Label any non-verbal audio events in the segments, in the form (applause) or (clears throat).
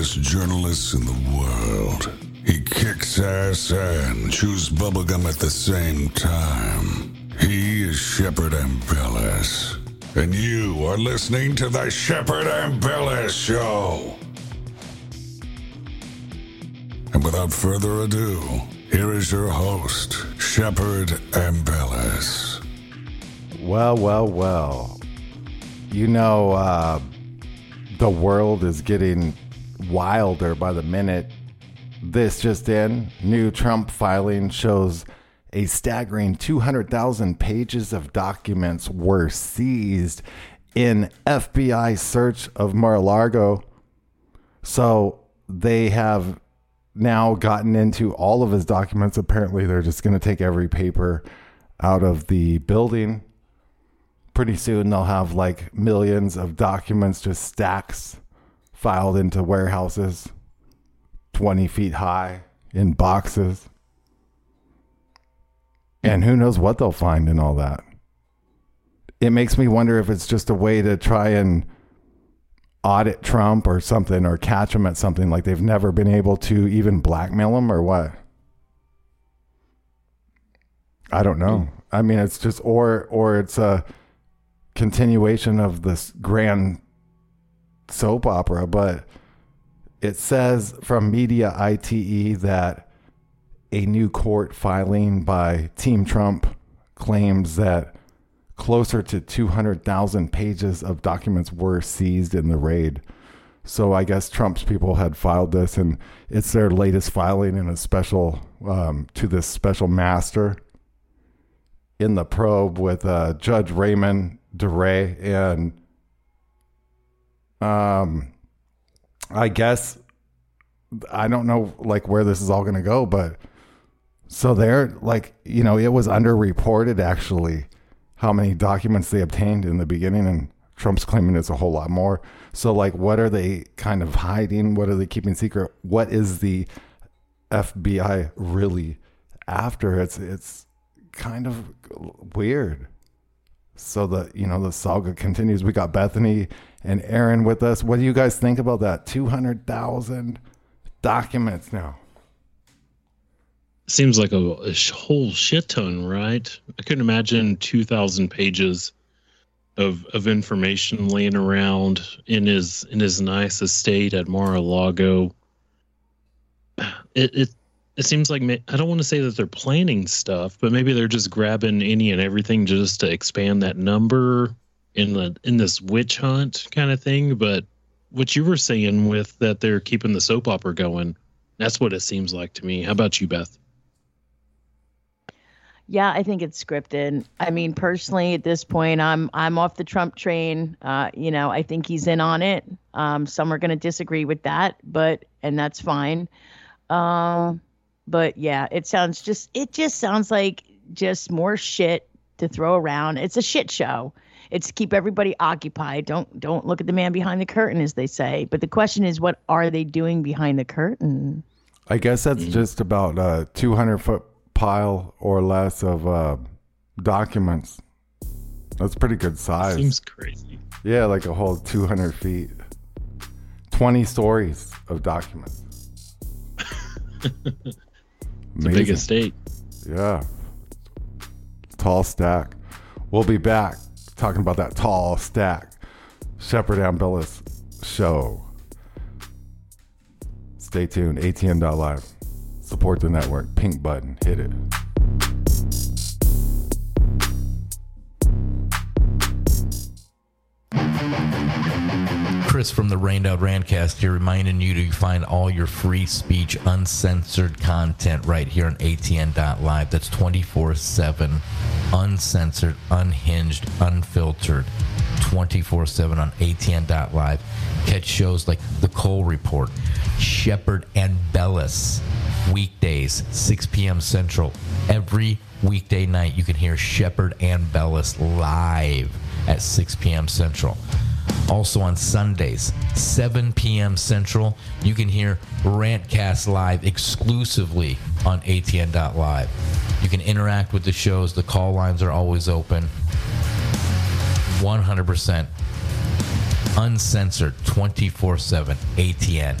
fearless journalists in the world. He kicks ass and chews bubblegum at the same time. He is Shepard Ambellas. And you are listening to the Shepard Ambellas Show. And without further ado, here is your host, Shepard Ambellas. Well, well, well. You know, uh, the world is getting wilder by the minute. This just in new Trump filing shows a staggering 200,000 pages of documents were seized in FBI search of Mar-a-Lago. So they have now gotten into all of his documents. Apparently, they're just going to take every paper out of the building. Pretty soon, they'll have like millions of documents, just stacks filed into warehouses, 20 feet high in boxes. And who knows what they'll find in all that. It makes me wonder if it's just a way to try and audit Trump or something or catch him at something like they've never been able to even blackmail him or what. I don't know. I mean, it's just or or it's a continuation of this grand soap opera, but it says from Mediaite that a new court filing by Team Trump claims that closer to 200,000 pages of documents were seized in the raid. So I guess Trump's people had filed this, and it's their latest filing in a special um, to this special master in the probe with uh, Judge Raymond Dearie and um, I guess I don't know like where this is all going to go, but so they're like you know it was underreported actually how many documents they obtained in the beginning, and Trump's claiming it's a whole lot more. So like, what are they kind of hiding? What are they keeping secret? What is the FBI really after? It's it's kind of weird. So the you know the saga continues. We got Bethany and Aaron with us. What do you guys think about that? Two hundred thousand documents now. Seems like a, a whole shit ton, right? I couldn't imagine two thousand pages of of information laying around in his in his nice estate at Mar-a-Lago. (sighs) It it it seems like I don't want to say that they're planning stuff, but maybe they're just grabbing any and everything just to expand that number in the in this witch hunt kind of thing. But what you were saying with that they're keeping the soap opera going, that's what it seems like to me. How about you, Beth? Yeah, I think it's scripted. I mean, personally, at this point, I'm I'm off the Trump train. Uh, you know, I think he's in on it. Um, some are going to disagree with that, but and that's fine. Um, but yeah, it sounds just it just sounds like just more shit to throw around. It's a shit show. It's to keep everybody occupied. Don't don't look at the man behind the curtain, as they say. But the question is, what are they doing behind the curtain? I guess that's just about a 200 foot pile or less of uh, documents. That's pretty good size. Seems crazy. Yeah, like a whole 200 feet. 20 stories of documents. (laughs) It's a big estate. Yeah. Tall stack. We'll be back talking about that tall stack. Shepard Ambellas show. Stay tuned. ATN.live. Support the network. Pink button. Hit it. Chris from the Rained Out Randcast here, reminding you to find all your free speech, uncensored content right here on ATN.live. That's 24 7, uncensored, unhinged, unfiltered, 24 7 on ATN.live. Catch shows like The Cole Report, Shepard and Bellis, weekdays, 6 p.m. Central. Every weekday night, you can hear Shepard Ambellas live at 6 p.m. Central. Also on Sundays, 7 p.m. Central, you can hear Rantcast live exclusively on ATN.live. You can interact with the shows. The call lines are always open. 100% uncensored 24 7 ATN.live.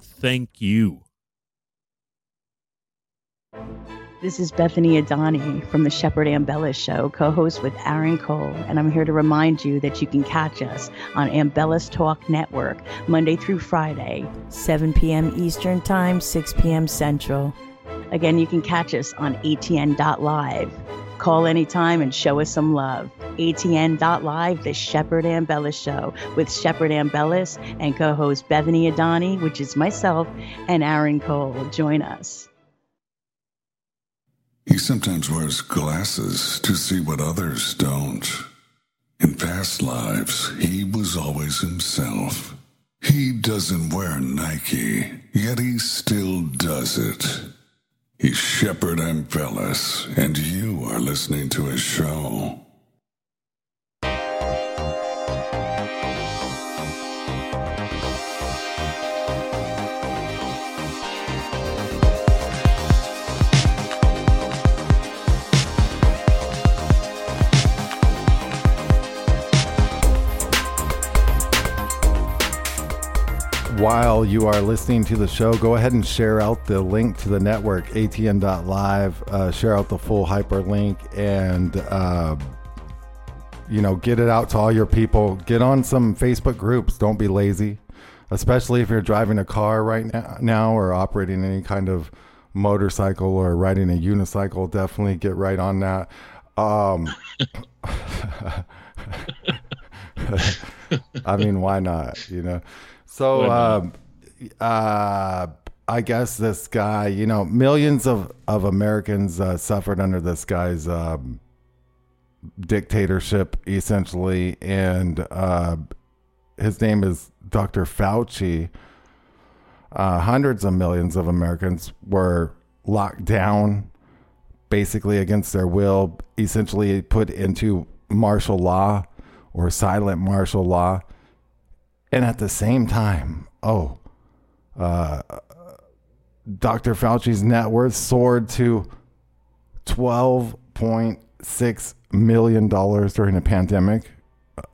Thank you. This is Bethany Adani from the Shepard Ambellas Show, co host with Aaron Cole, and I'm here to remind you that you can catch us on Ambellas Talk Network Monday through Friday, 7 p.m. Eastern Time, 6 p.m. Central. Again, you can catch us on ATN.live. Call anytime and show us some love. ATN.live, the Shepard Ambellas Show with Shepard Ambellas and co host Bethany Adani, which is myself, and Aaron Cole. Join us. He sometimes wears glasses to see what others don't. In past lives, he was always himself. He doesn't wear Nike, yet he still does it. He's Shepard Ambellas, and you are listening to his show. While you are listening to the show, go ahead and share out the link to the network, atn.live. Uh, share out the full hyperlink and, uh, you know, get it out to all your people. Get on some Facebook groups. Don't be lazy, especially if you're driving a car right now, now or operating any kind of motorcycle or riding a unicycle. Definitely get right on that. Um, (laughs) I mean, why not? You know. So, um, uh, I guess this guy, you know, millions of of Americans uh, suffered under this guy's um, dictatorship, essentially, and uh, his name is Dr. Fauci. Uh, hundreds of millions of Americans were locked down, basically against their will, essentially put into martial law or silent martial law. And at the same time, oh, uh, Dr. Fauci's net worth soared to $12.6 million during the pandemic,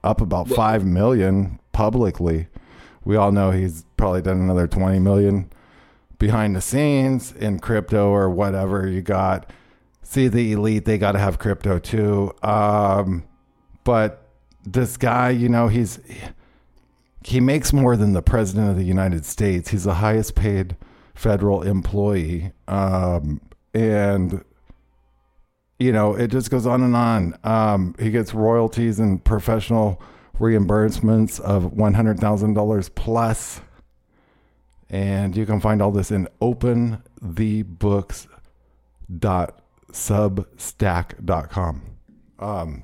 up about 5 million publicly. We all know he's probably done another 20 million behind the scenes in crypto or whatever. You got see the elite; they got to have crypto too. Um, but this guy, you know, he's he makes more than the president of the United States. He's the highest paid federal employee, um, and you know, it just goes on and on. Um, he gets royalties and professional reimbursements of $100,000 plus. And you can find all this in openthebooks.substack.com. Um,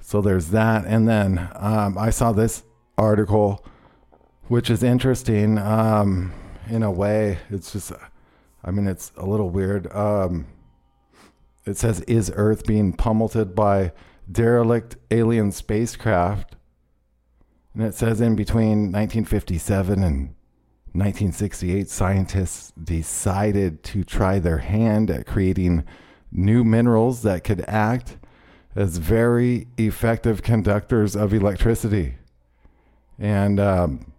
so there's that. And then um, I saw this article, which is interesting um, in a way. It's just, I mean, it's a little weird. Um, it says, Is Earth being pummeled by derelict alien spacecraft? And it says, in between 1957 and 1968, scientists decided to try their hand at creating new minerals that could act as very effective conductors of electricity. And um,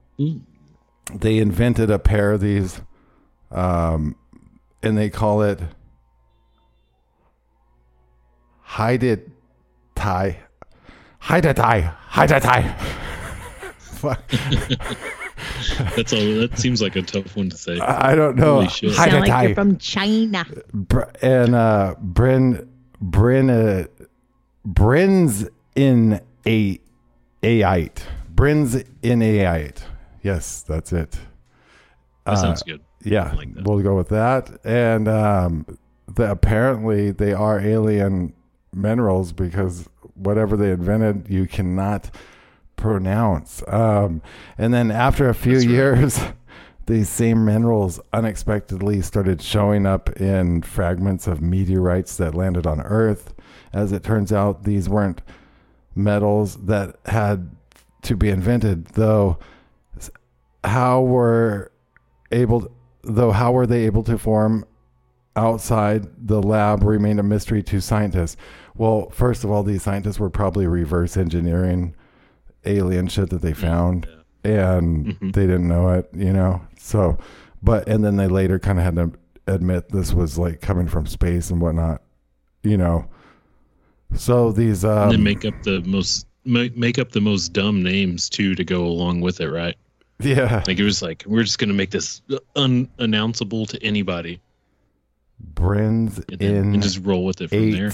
they invented a pair of these, um, and they call it hide it tie hide it tie hide it tie Fuck. That's all. That seems like a tough one to say. I don't know Holy shit. hide Sound it like you're tie from China. And uh Bryn Bryn uh, Bryn's in a aite Bryn's in aite yes that's it That Uh, sounds good. Yeah, like we'll go with that. And um, the, apparently, they are alien minerals because whatever they invented, you cannot pronounce. Um, and then after a few That's right. years, (laughs) these same minerals unexpectedly started showing up in fragments of meteorites that landed on Earth. As it turns out, these weren't metals that had to be invented, though. How were able though how were they able to form outside the lab remained a mystery to scientists well first of all these scientists were probably reverse engineering alien shit that they found and Mhm. they didn't know it you know so but and then they later kind of had to admit this was like coming from space and whatnot you know so these um then make up the most make up the most dumb names too to go along with it, right? yeah Like it was like we're just gonna make this unannounceable to anybody, Brins and, then, in and just roll with it from eight. there.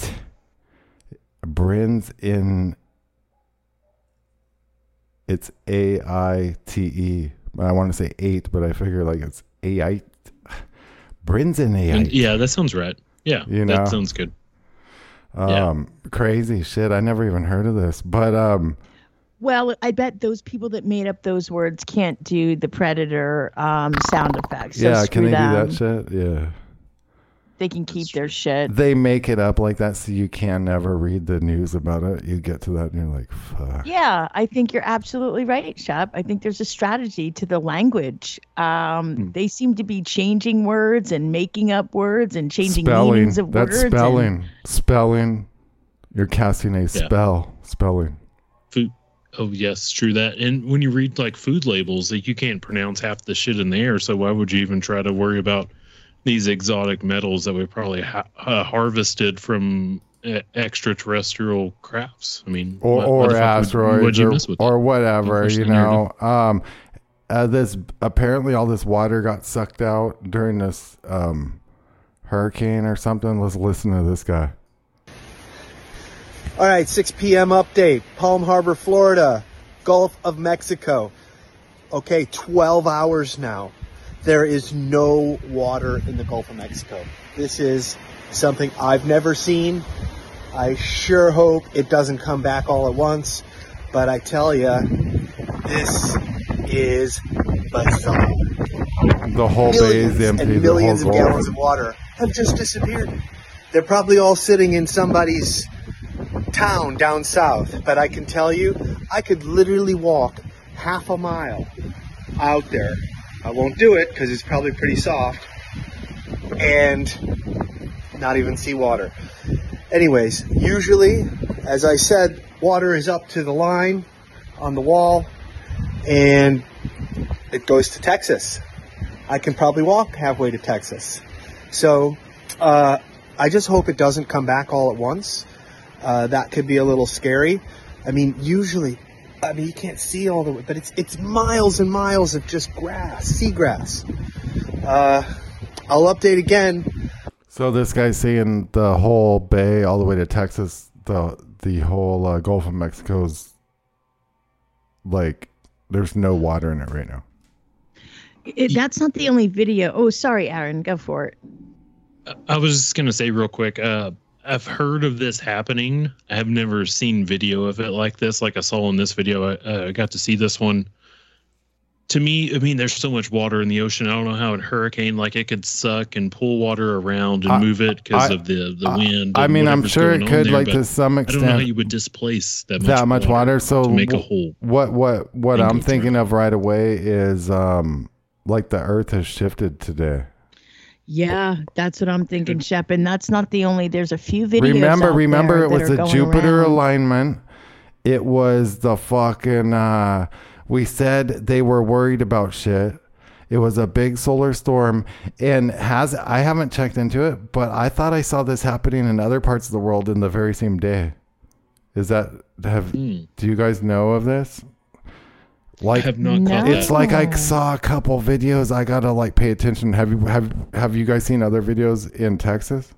Brins in. It's A I T E. I want to say eight, but I figure like it's A I. Brins in A I. Yeah, that sounds right. Yeah, You know? that sounds good. Yeah. Um, crazy shit. I never even heard of this, but um, Well, I bet those people that made up those words can't do the predator um, sound effects. So yeah, screw can they them. do that shit? Yeah, They can keep their shit. they make it up like that so you can never read the news about it. You get to that and you're like, fuck. Yeah, I think you're absolutely right, Shep. I think there's a strategy to the language. Um, Hmm. They seem to be changing words and making up words and changing spelling. meanings of That's words. and- spelling. Spelling. You're casting a spell. Spelling. Food. Oh yes, true that. And when you read like food labels, like you can't pronounce half the shit in there. So why would you even try to worry about these exotic metals that we probably ha- uh, harvested from uh, extraterrestrial crafts? I mean, or, why- why or the fuck would- asteroids would or, mess or whatever you know um uh, this apparently all this water got sucked out during this um hurricane or something let's listen to this guy All right, 6 p.m. update. Palm Harbor, Florida, Gulf of Mexico. Okay, 12 hours now. There is no water in the Gulf of Mexico. This is something I've never seen. I sure hope it doesn't come back all at once, but I tell you, this is bizarre. the whole bay is empty and the millions whole of gallons of water have just disappeared. They're probably all sitting in somebody's town down south, but I can tell you, I could literally walk half a mile out there. I won't do it because it's probably pretty soft and not even see water. Anyways, usually, as I said, water is up to the line on the wall and it goes to Texas. I can probably walk halfway to Texas. So uh, I just hope it doesn't come back all at once. Uh, that could be a little scary. I mean, usually, I mean, you can't see all the way, but it's it's miles and miles of just grass, seagrass. Uh, I'll update again. So this guy's saying the whole bay all the way to Texas, the the whole uh, Gulf of Mexico's like there's no water in it right now. It, that's not the only video. Oh, sorry, Aaron. Go for it. I was just gonna say real quick. Uh, I've heard of this happening. I have never seen video of it like this. Like I saw in this video, I, uh, I got to see this one. To me, I mean, there's so much water in the ocean. I don't know how a hurricane like it could suck and pull water around and I- move it because of the the I- wind. I mean, I'm sure it could, there, like to some extent. I don't know how you would displace that much that much water. So to make a hole. What what what I'm thinking through. of right away is um like the Earth has shifted today. Yeah, that's what I'm thinking, Shep. And that's not the only. There's a few videos. remember, out remember, there it was the Jupiter around. alignment. It was the fucking. uh We said they were worried about shit. It was a big solar storm, and has I haven't checked into it, but I thought I saw this happening in other parts of the world in the very same day. Is that have? Hmm. Do you guys know of this? I Like have not No. it's that. like I saw a couple videos. I gotta like pay attention. Have you have have you guys seen other videos in Texas?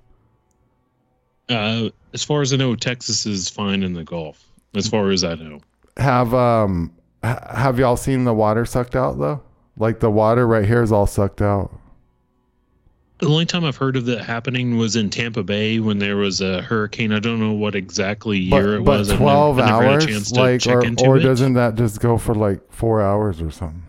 Uh, as far as I know, Texas is fine in the Gulf. As far as I know, Have um ha- have y'all seen the water sucked out though? Like the water right here is all sucked out. The only time I've heard of that happening was in Tampa Bay when there was a hurricane. I don't know what exactly year But, it but was. I've never- twelve I never had a hours, chance to like or or doesn't that just go for like four hours or something?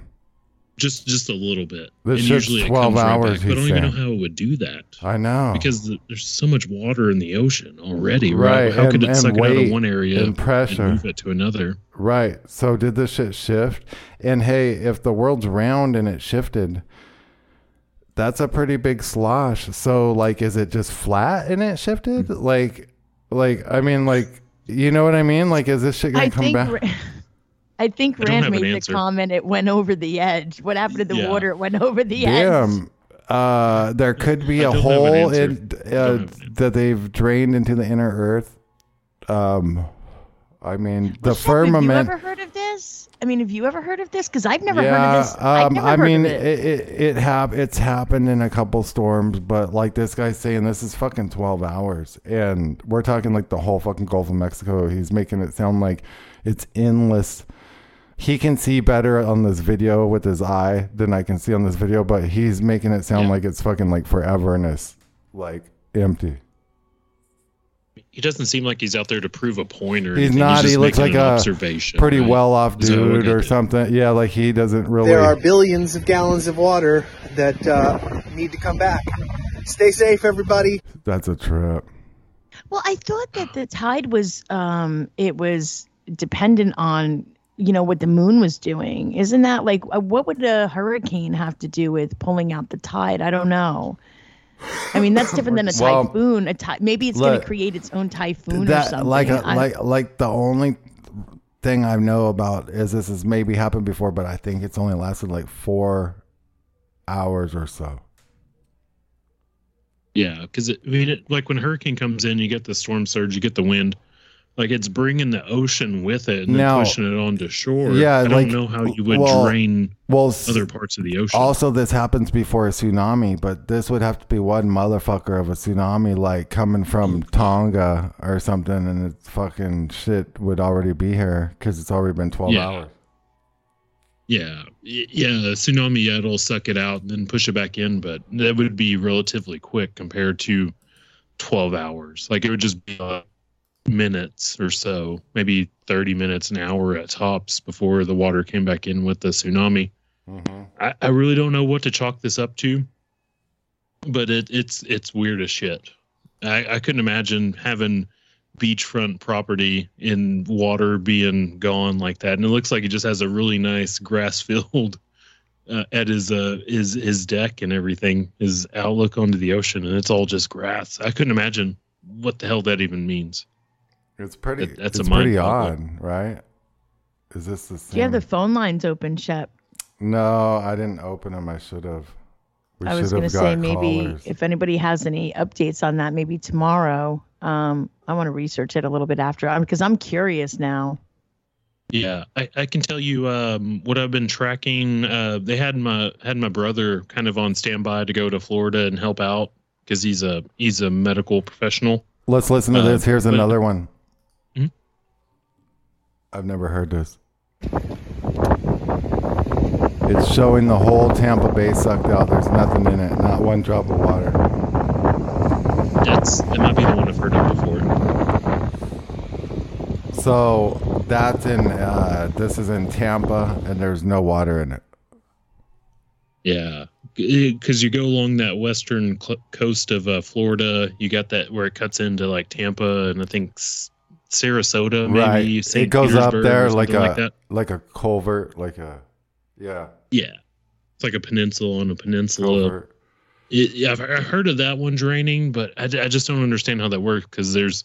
just just a little bit. This and usually it 12 comes right hours, back. But I don't he's even know how it would do that I know because the, there's so much water in the ocean already. Right, Right? How and- could it and suck it out of one area and pressure. move it to another? Right. So did this shit shift? And hey, if the world's round and it shifted, that's a pretty big slosh. So like is it just flat and it shifted? Like like I mean like you know what I mean? Like is this shit gonna I come think. back? Ra- (laughs) I think I Rand have an made the answer. comment. It went over the edge. What happened to the Yeah. water? It went over the edge. Damn. Uh there (laughs) could be a don't an hole in uh, have an answer. that they've drained into the inner earth. Um I mean the Well, firmament Have you ever heard of this? I mean, have you ever heard of this? Because I've never yeah, heard of this. Um, I mean, it. it it, it hap- it's happened in a couple storms, but like this guy's saying, this is fucking twelve hours, and we're talking like the whole fucking Gulf of Mexico. He's making it sound like it's endless. He can see better on this video with his eye than I can see on this video, but he's making it sound Yeah. like it's fucking like forever and it's like empty. He doesn't seem like he's out there to prove a point or He's anything. not. just He looks like an a observation. Pretty right? well off Is how I dude or it. something. Yeah, like he doesn't really. There are billions of gallons of water that uh, need to come back. Stay safe, everybody. That's a trip. Well, I thought that the tide was um it was dependent on you know what the moon was doing. Isn't that like uh, what would a hurricane have to do with pulling out the tide? I don't know. I mean, that's different than a (laughs) Well, typhoon. A ty- maybe it's going to create its own typhoon or that something. like a, I- like like the only thing I know about is this has maybe happened before, but I think it's only lasted like four hours or so. Yeah, because I mean, it, like when a hurricane comes in, you get the storm surge, you get the wind. Like it's bringing the ocean with it and Now- then pushing it onto shore. Yeah, I don't like- know how you would well, drain Well, other parts of the ocean. also this happens before a tsunami, but this would have to be one motherfucker of a tsunami, like coming from Tonga or something, and it's fucking shit would already be here because it's already been twelve Yeah. hours. Yeah, yeah, a tsunami, yeah, it'll suck it out and then push it back in, but that would be relatively quick compared to 12 hours. Like it would just be uh, minutes or so, maybe 30 minutes, an hour at tops before the water came back in with the tsunami. I, I really don't know what to chalk this up to, but it, it's it's weird as shit. I, I couldn't imagine having beachfront property in water being gone like that, and it looks like he just has a really nice grass (laughs) field uh, at his uh his his deck and everything, his outlook onto the ocean, and it's all just grass. I couldn't imagine what the hell that even means. It's pretty. That- that's it's a pretty mind-boggling. odd, right? Is this the same? Do you have the phone lines open, Shep? No, I didn't open them. I should have. We I was going to say maybe callers. if anybody has any updates on that, maybe tomorrow. Um, I want to research it a little bit after because I'm curious now. Yeah, I, I can tell you um, what I've been tracking. Uh, they had my had my brother kind of on standby to go to Florida and help out because he's a he's a medical professional. Let's listen to Uh, this. Here's but- another one. I've never heard this. It's showing the whole Tampa Bay sucked out. There's nothing in it, not one drop of water. That's that might be the one I've heard of before. So that's in. Uh, this is in Tampa, and there's no water in it. Yeah, because you go along that western cl- coast of uh, Florida, you got that where it cuts into like Tampa and I think Sarasota, maybe right. St. It goes up Petersburg or there like a like that. like a culvert, like a yeah Yeah, it's like a peninsula on a peninsula. culvert. It, yeah, I've, I've heard of that one draining, but I, I just don't understand how that works because there's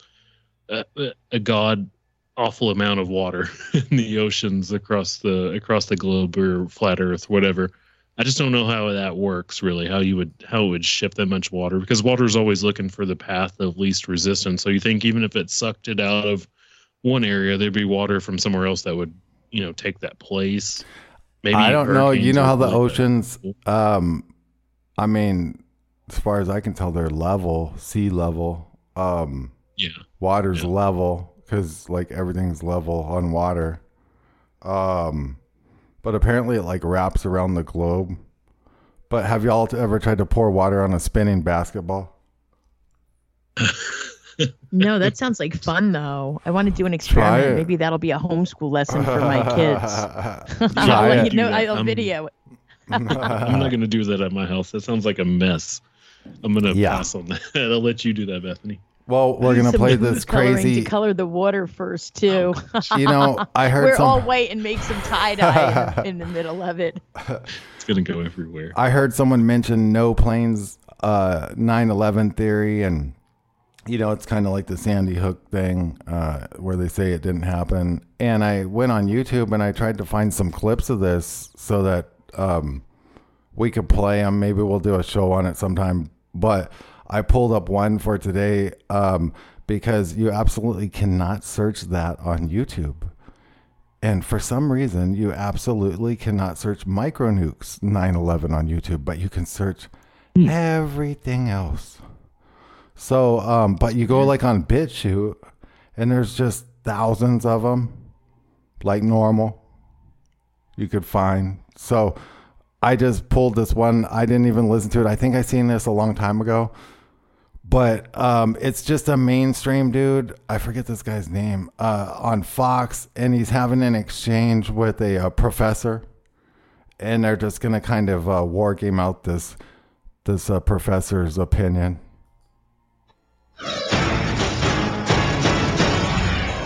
a, a god awful amount of water (laughs) in the oceans across the across the globe or flat Earth, whatever. I just don't know how that works really. How you would how it would ship that much water because water is always looking for the path of least resistance. So you think even if it sucked it out of one area, there'd be water from somewhere else that would you know take that place. Maybe I don't know. You know how the something like that. oceans, um, I mean, as far as I can tell, they're level, sea level. Um, Yeah. water's Yeah. level because like everything's level on water. Um, but apparently it like wraps around the globe. But have y'all ever tried to pour water on a spinning basketball? No, that sounds like fun though. I want to do an experiment. Maybe that'll be a homeschool lesson for my (laughs) kids. (laughs) I'll let you know. Do. I'll I'm- video it. (laughs) I'm not going to do that at my house. That sounds like a mess. I'm going to Yeah. pass on that. I'll let you do that, Bethany. Well, we're gonna play this coloring crazy. to color the water first too. You know, I heard We're some. all white and make some tie dye in, in the middle of it. (laughs) It's going to go everywhere. I heard someone mention no planes, uh, 9/11 theory, and you know it's kind of like the Sandy Hook thing, uh, where they say it didn't happen. And I went on YouTube and I tried to find some clips of this so that um, we could play them. Maybe we'll do a show on it sometime. But I pulled up one for today um, because you absolutely cannot search that on YouTube. And for some reason, you absolutely cannot search micronukes 911 on YouTube, but you can search everything else. So, um, but you go like on BitChute, and there's just thousands of them, like normal. You could find. So, I just pulled this one. I didn't even listen to it. I think I seen this a long time ago, but um, it's just a mainstream dude. I forget this guy's name uh, on Fox, and he's having an exchange with a, uh professor, and they're just gonna kind of uh, war game out this this uh, professor's opinion.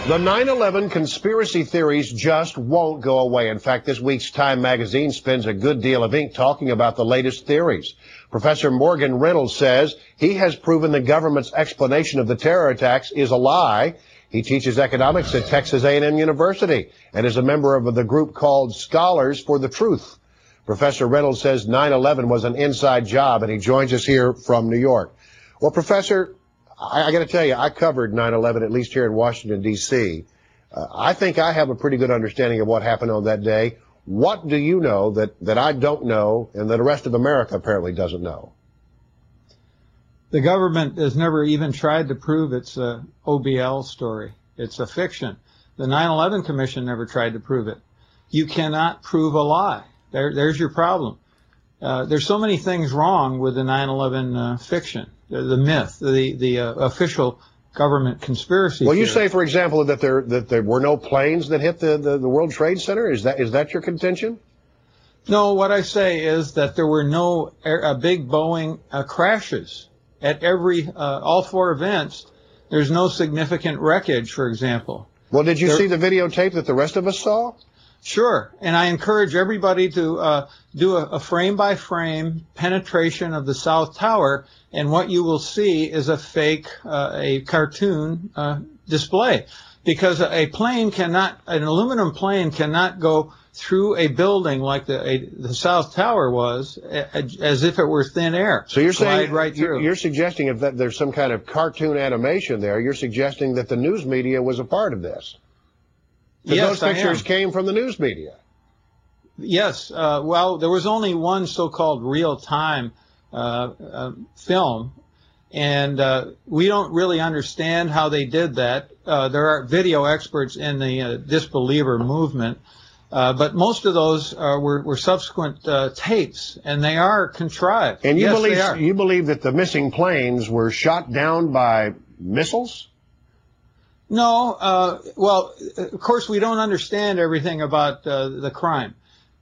The 9 11 conspiracy theories just won't go away. In fact, this week's Time magazine spends a good deal of ink talking about the latest theories. Professor Morgan Reynolds says he has proven the government's explanation of the terror attacks is a lie. He teaches economics at Texas A&M University and is a member of the group called Scholars for the Truth. Professor Reynolds says 9-11 was an inside job and he joins us here from New York. Well, Professor, I, I got to tell you, I covered 9/11 at least here in Washington D.C. Uh, I think I have a pretty good understanding of what happened on that day. What do you know that that I don't know, and that the rest of America apparently doesn't know? The government has never even tried to prove it's a OBL story. It's a fiction. The 9/11 Commission never tried to prove it. You cannot prove a lie. There, there's your problem. Uh, there's so many things wrong with the 9/11 uh, fiction, the, myth, the the uh, official government conspiracy. Well, you theory. say, for example, that there that there were no planes that hit the, the, the World Trade Center. Is that is that your contention? No, what I say is that there were no air, uh, big Boeing uh, crashes at every uh, all four events. There's no significant wreckage, for example. Well, did you There- see the videotape that the rest of us saw? Sure, and I encourage everybody to uh, do a, frame by frame penetration of the South Tower, and what you will see is a fake, uh, a cartoon uh, display, because a plane cannot, an aluminum plane cannot go through a building like the a, the South Tower was, as if it were thin air. So you're saying right through. You're suggesting if that there's some kind of cartoon animation there, you're suggesting that the news media was a part of this. Yes, those pictures came from the news media. Yes. Uh, well, there was only one so-called real-time uh, uh, film, and uh, we don't really understand how they did that. Uh, there are video experts in the uh, disbeliever movement, but most of those were, were, subsequent tapes, and they are contrived. And you yes, believe you believe that the missing planes were shot down by missiles? No, uh, well, of course, we don't understand everything about uh, the crime.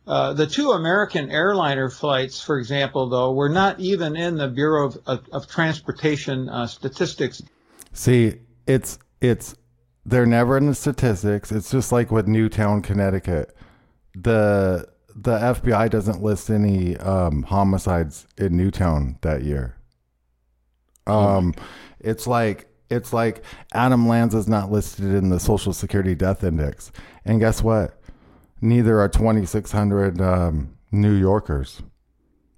Uh, the two American airliner flights, for example, though, were not even in the Bureau of, of, of Transportation uh, statistics. See, it's it's they're never in the statistics. It's just like with Newtown, Connecticut. The the FBI doesn't list any um, homicides in Newtown that year. Um, oh it's like it's like Adam Lanza's not listed in the Social Security Death Index. And guess what? Neither are 2,600 um, New Yorkers.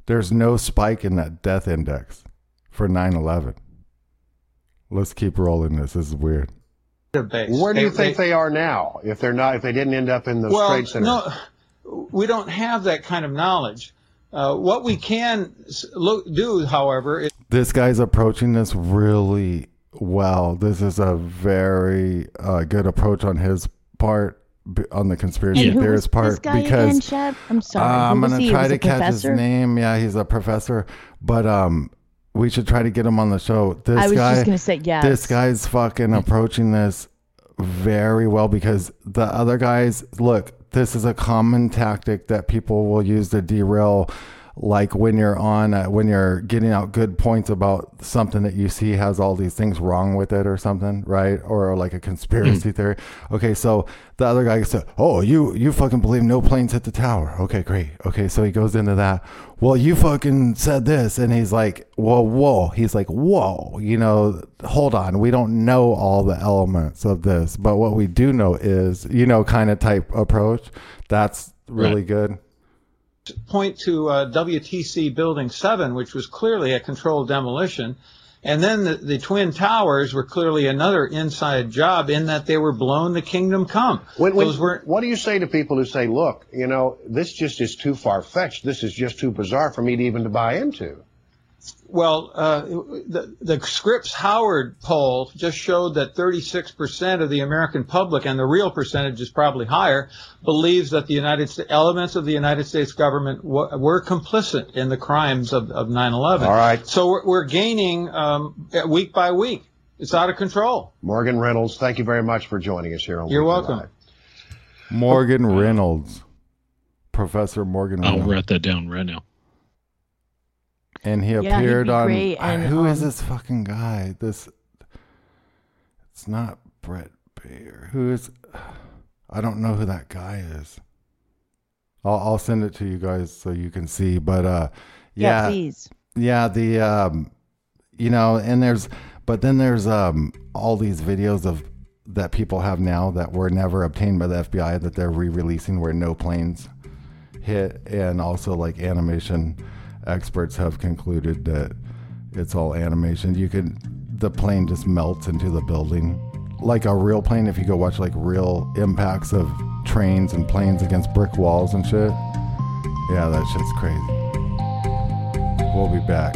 There's no spike in that death index for 9 11. Let's keep rolling this. This is weird. Where do you think they, they, are now? If they're not, if they didn't end up in the well, trade center? No, we don't have that kind of knowledge. Uh, what we can look, do, however, is this guy's approaching this really well. This is a very uh, good approach on his part, on the conspiracy and theorist part, because again, I'm sorry. Uh, I'm gonna try to catch his name. Yeah, he's a professor, but um, we should try to get him on the show. This I was guy, just gonna say yes. This guy's fucking approaching this very well because the other guys look. This is a common tactic that people will use to derail like when you're on uh, when you're getting out good points about something that you see has all these things wrong with it or something right? Or like a conspiracy mm. theory. Okay so the other guy said oh you you fucking believe no planes hit the tower. Okay great. Okay so he goes into that. Well you fucking said this. And he's like whoa whoa. He's like whoa you know hold on. We don't know all the elements of this but what we do know is you know kind of type approach. That's really right. good point to uh, WTC Building 7, which was clearly a controlled demolition. And then the, the, Twin Towers were clearly another inside job in that they were blown the kingdom come. When, when, what do you say to people who say, look, you know, this just is too far fetched. This is just too bizarre for me to even to buy into? Well, uh, the, the Scripps Howard poll just showed that 36% of the American public, and the real percentage is probably higher, believes that the United States, elements of the United States government w- were complicit in the crimes of, of 9/11. All right. So we're, we're gaining um, week by week. It's out of control. Morgan Reynolds, thank you very much for joining us here on. You're welcome. Live. Morgan Reynolds, Professor Morgan. Reynolds. I'll write that down right now and he yeah, appeared on. And, who um, is this fucking guy? This. It's not Bret Baier. Who is? I don't know who that guy is. I'll I'll send it to you guys so you can see. But uh, yeah, yeah, please. Yeah, the um, you know, and there's, but then there's um, all these videos of that people have now that were never obtained by the FBI that they're re-releasing where no planes hit, and also like animation experts have concluded that it's all animation. You can the plane just melts into the building like a real plane. If you go watch like real impacts of trains and planes against brick walls and shit, yeah, that shit's crazy. We'll be back.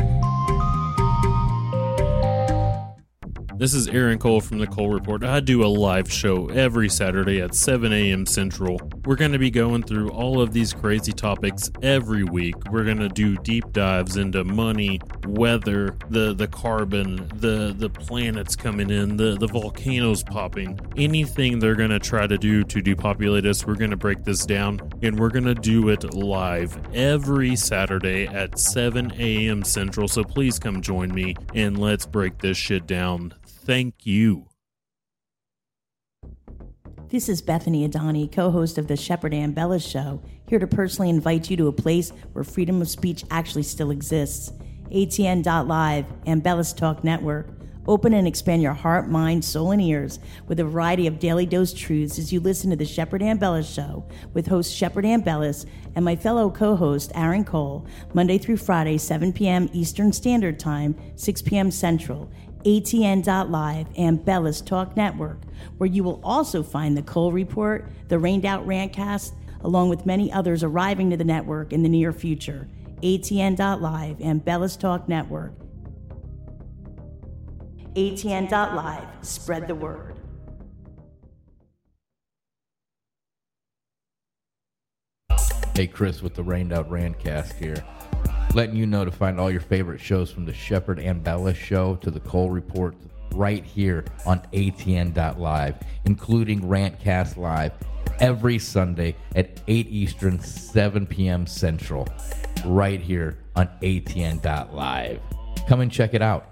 This is Aaron Cole from the Cole Report. I do a live show every Saturday at 7 a.m. Central. We're going to be going through all of these crazy topics every week. We're going to do deep dives into money, weather, the the carbon, the the planets coming in, the the volcanoes popping. Anything they're going to try to do to depopulate us, we're going to break this down and we're going to do it live every Saturday at 7 a.m. Central. So please come join me and let's break this shit down thank you. This is Bethany Adani, co host of the Shepard Ambellas Show, here to personally invite you to a place where freedom of speech actually still exists. ATN.live Ambellas Talk Network. Open and expand your heart, mind, soul, and ears with a variety of daily dose truths as you listen to the Shepard Ambellas Show with host Shepard Ambellas and my fellow co host Aaron Cole, Monday through Friday, 7 p.m. Eastern Standard Time, 6 p.m. Central, ATN.live, Ambellas Talk Network, where you will also find the Cole Report, the Rained Out Rantcast, along with many others arriving to the network in the near future. ATN.live Ambellas Talk Network. ATN.live. Spread the word. Hey, Chris with the Rained Out Rantcast here. Letting you know to find all your favorite shows from the Shepard Ambellas Show to the Cole Report right here on ATN.live, including Rantcast Live every Sunday at 8 Eastern, 7 p.m. Central, right here on ATN.live. Come and check it out.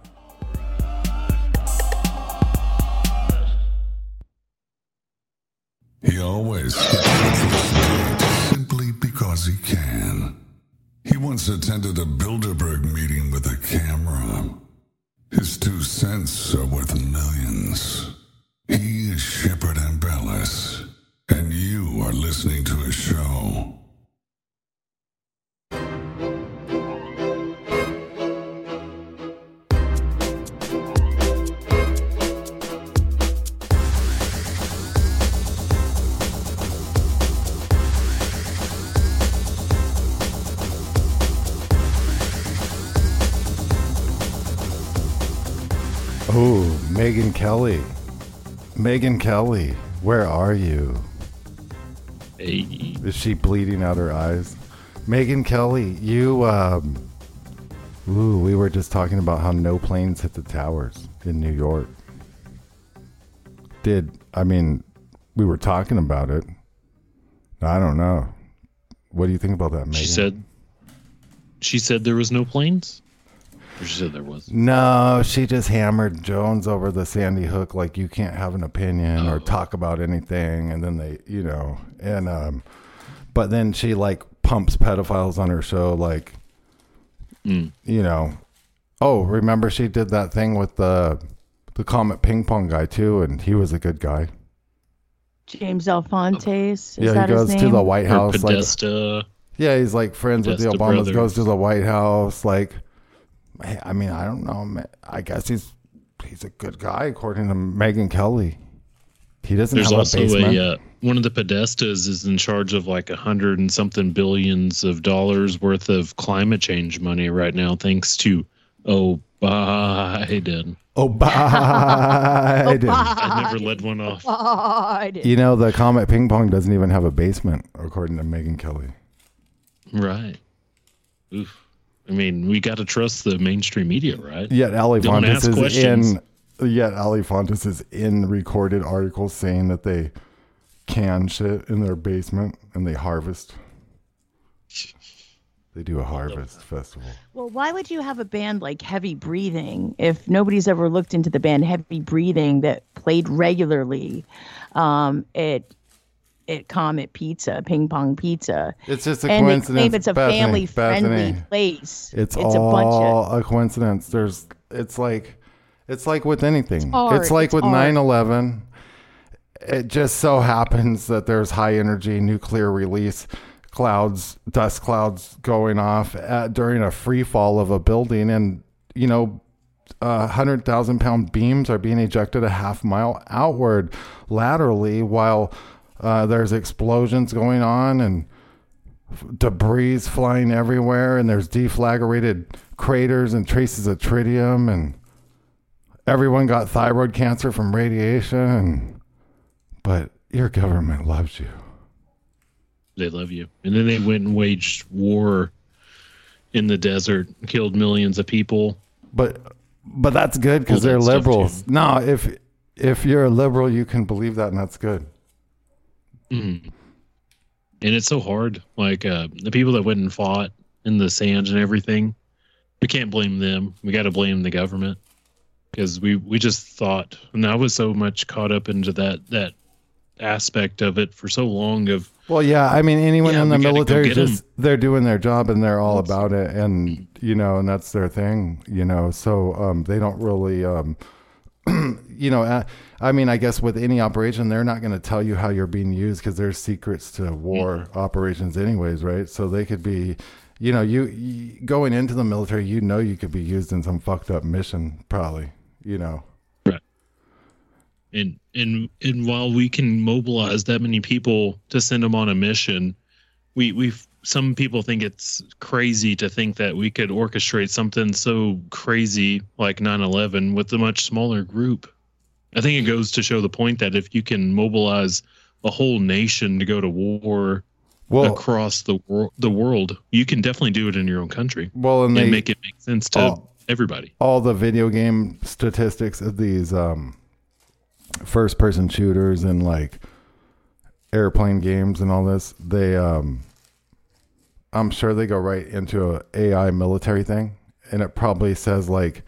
He always (laughs) simply because he can. Once attended a Bilderberg meeting with a camera. His two cents are worth millions. He is Shepard Ambellas, and you are listening to his show. Megyn Kelly. Megyn Kelly, where are you? Hey, Is she bleeding out her eyes? Megyn Kelly, you, um, ooh, we were just talking about how no planes hit the towers in New York. Did, I mean, we were talking about it. I don't know. What do you think about that, Megyn? she said. She said there was no planes. Or she said there was. No, she just hammered Jones over the Sandy Hook like you can't have an opinion or talk about anything and then they, you know, and um but then she like pumps pedophiles on her show like Mm. you know. Oh, remember she did that thing with the the Comet Ping Pong guy too and he was a good guy. James Alefantis. Is yeah, that he goes his to name? the White Or House like Podesta. Yeah, he's like friends with the Podesta Obamas. brothers. Goes to the White House. Like, hey, I mean, I don't know. I guess he's he's a good guy according to Megyn Kelly. He doesn't There's have also a basement. a uh, one of the Podestas is in charge of like a hundred and something billions of dollars worth of climate change money right now, thanks to oh Biden. oh, Biden. (laughs) I never led one off. God. you know, the Comet Ping Pong doesn't even have a basement according to Megyn Kelly. Right. Oof. I mean, we got to trust the mainstream media, right? Yet Ali Don't Fontes is questions. in. Yet Alefantis is in recorded articles saying that they can shit in their basement and they harvest. They do a harvest festival. Well, why would you have a band like Heavy Breathing if nobody's ever looked into the band Heavy Breathing that played regularly um, at at Comet Pizza, Ping Pong Pizza? It's just a and they coincidence. claim it's a Bethany, family friendly Bethany. place. It's, a bunch of all a coincidence. There's it's like it's like with anything. art. It's like It's with art. 9/11. It just so happens that there's high energy nuclear release clouds, dust clouds going off at, during a free fall of a building and you know uh, 100,000 pound beams are being ejected a half mile outward laterally while uh, there's explosions going on and debris flying everywhere and there's deflagrated craters and traces of tritium and everyone got thyroid cancer from radiation and but your government loves you They love you. And then they went and waged war in the desert, killed millions of people. but but that's good because they're liberals no if if you're a liberal you can believe that and that's good Mhm. And it's so hard. Like uh, the people that went and fought in the sands and everything, we can't blame them. We got to blame the government because we we just thought, and I was so much caught up into that that aspect of it for so long. Of Well, yeah, I mean, anyone Yeah, in the we gotta go military just they're doing their job and they're all about it, and you know, and that's their thing, you know. So um, they don't really, um, (clears throat) you know, uh, I mean, I guess with any operation, they're not going to tell you how you're being used because there's secrets to war operations, anyways, right? So they could be. You know, you, you going into the military, you know, you could be used in some fucked up mission, probably. You know, and and and while we can mobilize that many people to send them on a mission, we we some people think it's crazy to think that we could orchestrate something so crazy like 9/11 with a much smaller group. I think it goes to show the point that if you can mobilize a whole nation to go to war well, across the wor- the world, you can definitely do it in your own country well, and and make it make sense to all- everybody. all the video game statistics of these um, first person shooters and like airplane games and all this they um i'm sure they go right into a ai military thing and it probably says like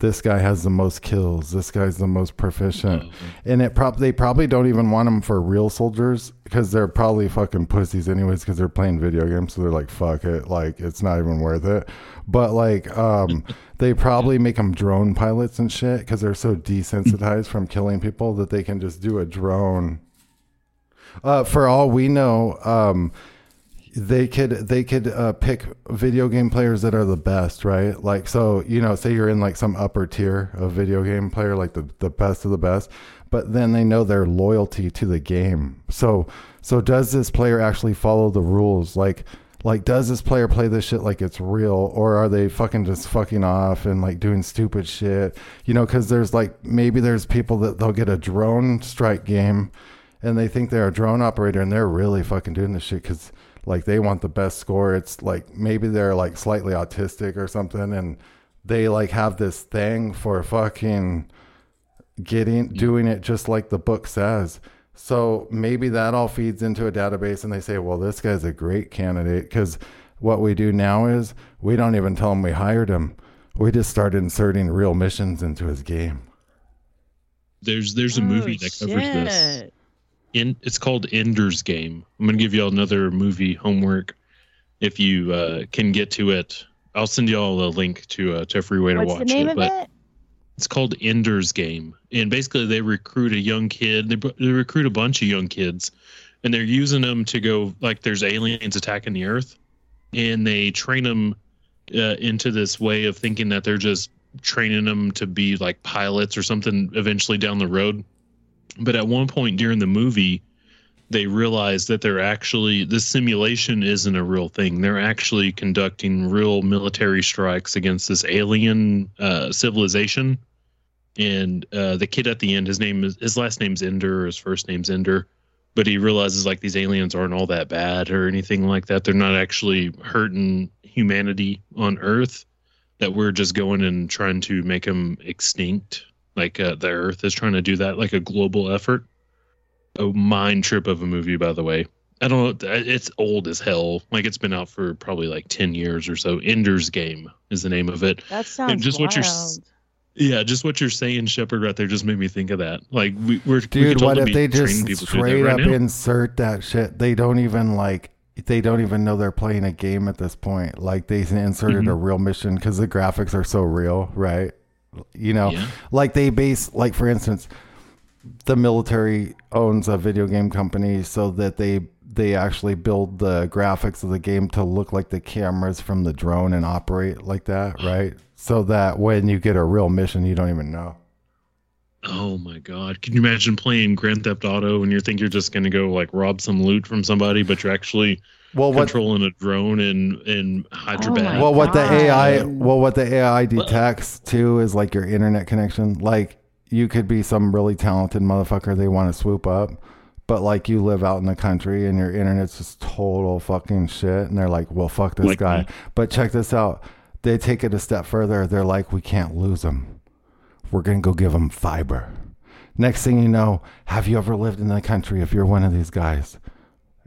this guy has the most kills this guy's the most proficient. And it prob they probably don't even want them for real soldiers because they're probably fucking pussies anyways because they're playing video games so they're like fuck it like it's not even worth it. But like um (laughs) they probably make them drone pilots and shit because they're so desensitized from killing people that they can just do a drone. Uh, for all we know, um, they could they could uh, pick video game players that are the best, right? Like so, you know, say you're in like some upper tier of video game player, like the the best of the best, but then they know their loyalty to the game. So so does this player actually follow the rules? Like like does this player play this shit like it's real or are they fucking just fucking off and like doing stupid shit you know because there's like maybe there's people that they'll get a drone strike game and they think they're a drone operator and they're really fucking doing this shit because like they want the best score. It's like maybe they're like slightly autistic or something and they like have this thing for fucking getting doing it just like the book says. So maybe that all feeds into a database and they say well this guy's a great candidate because what we do now is we don't even tell him we hired him. We just start inserting real missions into his game. There's there's a movie Oh, that covers this. In it's called Ender's Game. I'm gonna give y'all another movie homework if you uh, can get to it. I'll send y'all a link to uh, to a free way to What's watch the name it. of But it? it's called Ender's Game, and basically they recruit a young kid. They, they recruit a bunch of young kids, and they're using them to go like there's aliens attacking the Earth, and they train them uh, into this way of thinking that they're just training them to be like pilots or something eventually down the road. But at one point during the movie, they realize that they're actually this simulation isn't a real thing. They're actually conducting real military strikes against this alien uh, civilization. And uh, the kid at the end, his name is his last name's Ender, his first name's Ender, but he realizes like these aliens aren't all that bad or anything like that. They're not actually hurting humanity on Earth. That we're just going and trying to make them extinct. Like uh, the Earth is trying to do that, like a global effort a mind trip of a movie, by the way. I don't know. It's old as hell. Like it's been out for probably like ten years or so. Ender's Game is the name of it. That sounds just what you're Yeah, just what you're saying, Shepard, right there, just made me think of that. Like we, we're we Dude, what if they just people to do straight that up right now. insert that shit? They don't even like. They don't even know they're playing a game at this point. Like they inserted Mm-hmm. a real mission because the graphics are so real, right? You know, Yeah. like they base, like for instance, the military owns a video game company so that they they actually build the graphics of the game to look like the cameras from the drone and operate like that, right? So that when you get a real mission, you don't even know. Oh my god! Can you imagine playing Grand Theft Auto and you think you're just gonna go like rob some loot from somebody, but you're actually Well, what controlling a drone in in Hyderabad? Oh my Well, what the AI, well, what the AI detects too is like your internet connection. Like you could be some really talented motherfucker they want to swoop up, but like you live out in the country and your internet's just total fucking shit, and they're like, well, fuck this Like guy. me. But check this out. They take it a step further. They're like, we can't lose him. We're gonna go give him fiber. Next thing you know, have you ever lived in the country? If you're one of these guys,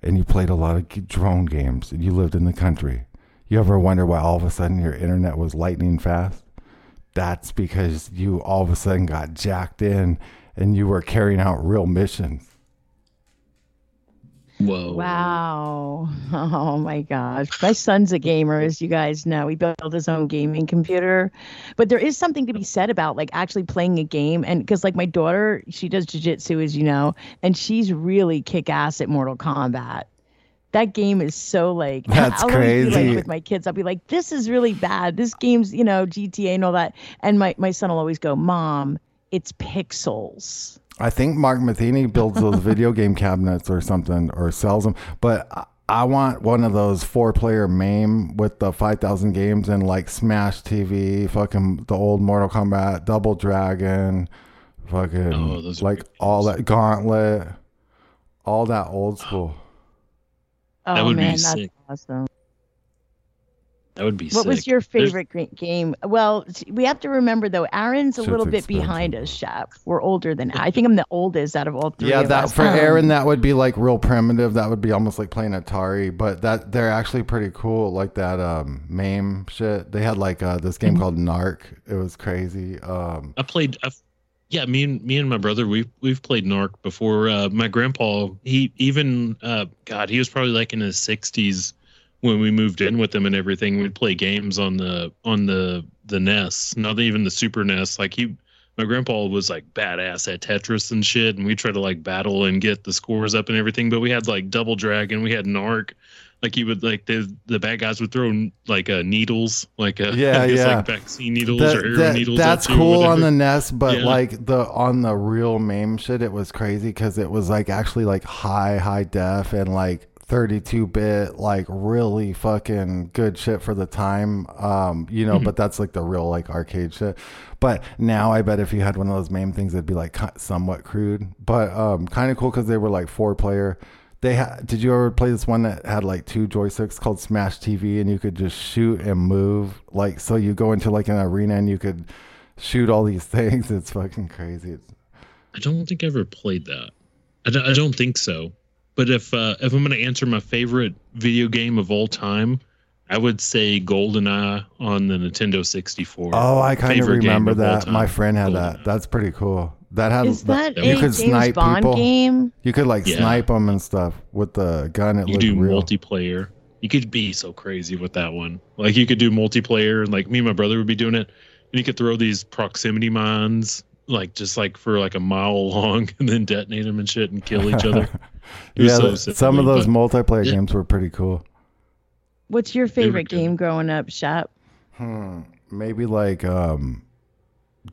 and you played a lot of drone games and you lived in the country, you ever wonder why all of a sudden your internet was lightning fast? That's because you all of a sudden got jacked in and you were carrying out real missions. Whoa. Wow. (laughs) Oh my gosh. My son's a gamer, as you guys know. He built his own gaming computer. But there is something to be said about like actually playing a game. And because like my daughter, she does jujitsu, as you know, and she's really kick ass at Mortal Kombat. That game is so like That's I'll always be, crazy. like with my kids, I'll be like, this is really bad. This game's, you know, GTA and all that. And my, my son will always go, Mom, it's pixels. I think Mark Matheny builds those (laughs) video game cabinets or something or sells them. But I, I want one of those four player MAME with the 5,000 games and like Smash TV, fucking the old Mortal Kombat, Double Dragon, fucking Oh, like good all that Gauntlet, all that old school. Oh That would be man, that's sick. awesome. That would be What sick. was your favorite gra- game? Well, we have to remember though, Aaron's a Shit's little bit expensive. behind us, Shep. We're older than I think I'm the oldest out of all three. Yeah, of that us. for Um, Aaron, that would be like real primitive. That would be almost like playing Atari, but that they're actually pretty cool. Like that um MAME shit. They had like uh, this Mm-hmm. game called Narc. It was crazy. Um, I played. I've, yeah, me and me and my brother we've we've played Narc before. Uh, my grandpa, he even uh, God, he was probably like in his sixties when we moved in with him and everything. We'd play games on the on the the NES, not even the Super NES. Like he, my grandpa was like badass at Tetris and shit, and we tried to like battle and get the scores up and everything. But we had like Double Dragon, we had Narc. Like he would like the the bad guys would throw like uh, needles, like uh, Yeah, (laughs) guess, yeah. like vaccine needles that- or arrow that- needles. that's cool on the NES, but Yeah. like the on the real MAME shit, it was crazy because it was like actually like high high def and like 32 bit, like really fucking good shit for the time. Um, you know, Mhm. but that's like the real like arcade shit. But now I bet if you had one of those MAME things, it'd be like somewhat crude, but um, kind of cool because they were like four player. They had. Did you ever play this one that had like two joysticks called Smash TV, and you could just shoot and move? Like, so you go into like an arena and you could shoot all these (laughs) things. It's fucking crazy. It's, I don't think I ever played that. I I don't think so. But if uh, if I'm going to answer my favorite video game of all time, I would say GoldenEye on the Nintendo 64. oh, I kind of Favorite game remember of that. My friend had GoldenEye. that. That's pretty cool. That had Is that you a could James snipe Bond people. game? You could like Yeah. snipe them and stuff with the gun. It You looked do real. multiplayer. You could be so crazy with that one. Like you could do multiplayer, and like me and my brother would be doing it, and you could throw these proximity mines, like just like for like a mile (laughs) long, and then detonate them and shit and kill each other. (laughs) It was yeah, so silly, some of those but- multiplayer Yeah. games were pretty cool. What's your favorite good. game growing up, Shep? Hmm. Maybe like um,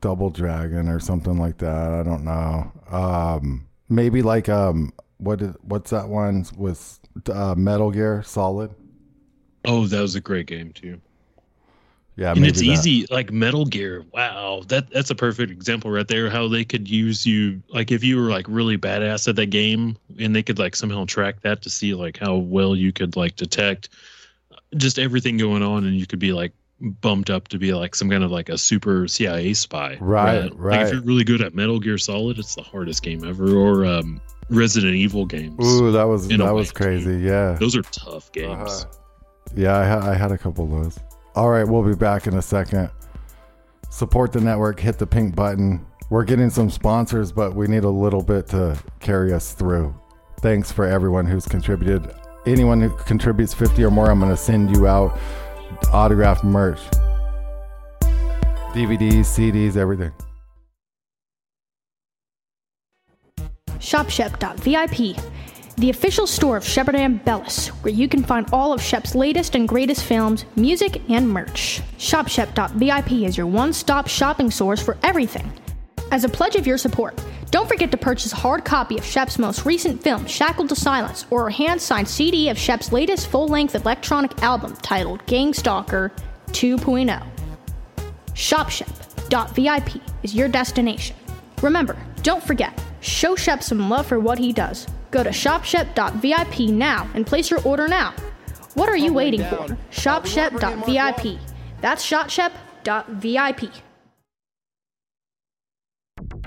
Double Dragon or something like that. I don't know. Um, maybe like um, what is what's that one with uh, Metal Gear Solid? Oh, that was a great game too. Yeah, and it's that. easy like metal gear wow that that's a perfect example right there how they could use you like if you were like really badass at that game and they could like somehow track that to see like how well you could like detect just everything going on and you could be like bumped up to be like some kind of like a super cia spy Right, like right. if you're really good at metal gear solid it's the hardest game ever or um resident evil games Ooh, that was that was crazy. Yeah, those are tough games Uh-huh. yeah. I, ha- I had a couple of those. All right, we'll be back in a second. Support the network. Hit the pink button. We're getting some sponsors, but we need a little bit to carry us through. Thanks for everyone who's contributed. Anyone who contributes 50 or more, I'm going to send you out autographed merch. DVDs, CDs, everything. ShopShep.vip, the official store of Shepard Ambellas, where you can find all of Shep's latest and greatest films, music, and merch. ShopShep.vip is your one stop shopping source for everything. As a pledge of your support, don't forget to purchase a hard copy of Shep's most recent film, Shackled to Silence, or a hand signed CD of Shep's latest full length electronic album titled Gangstalker 2.0. ShopShep.vip is your destination. Remember, don't forget, show Shep some love for what he does. Go to ShopShep.vip now and place your order now. What are you waiting for? ShopShep.vip. That's ShopShep.vip.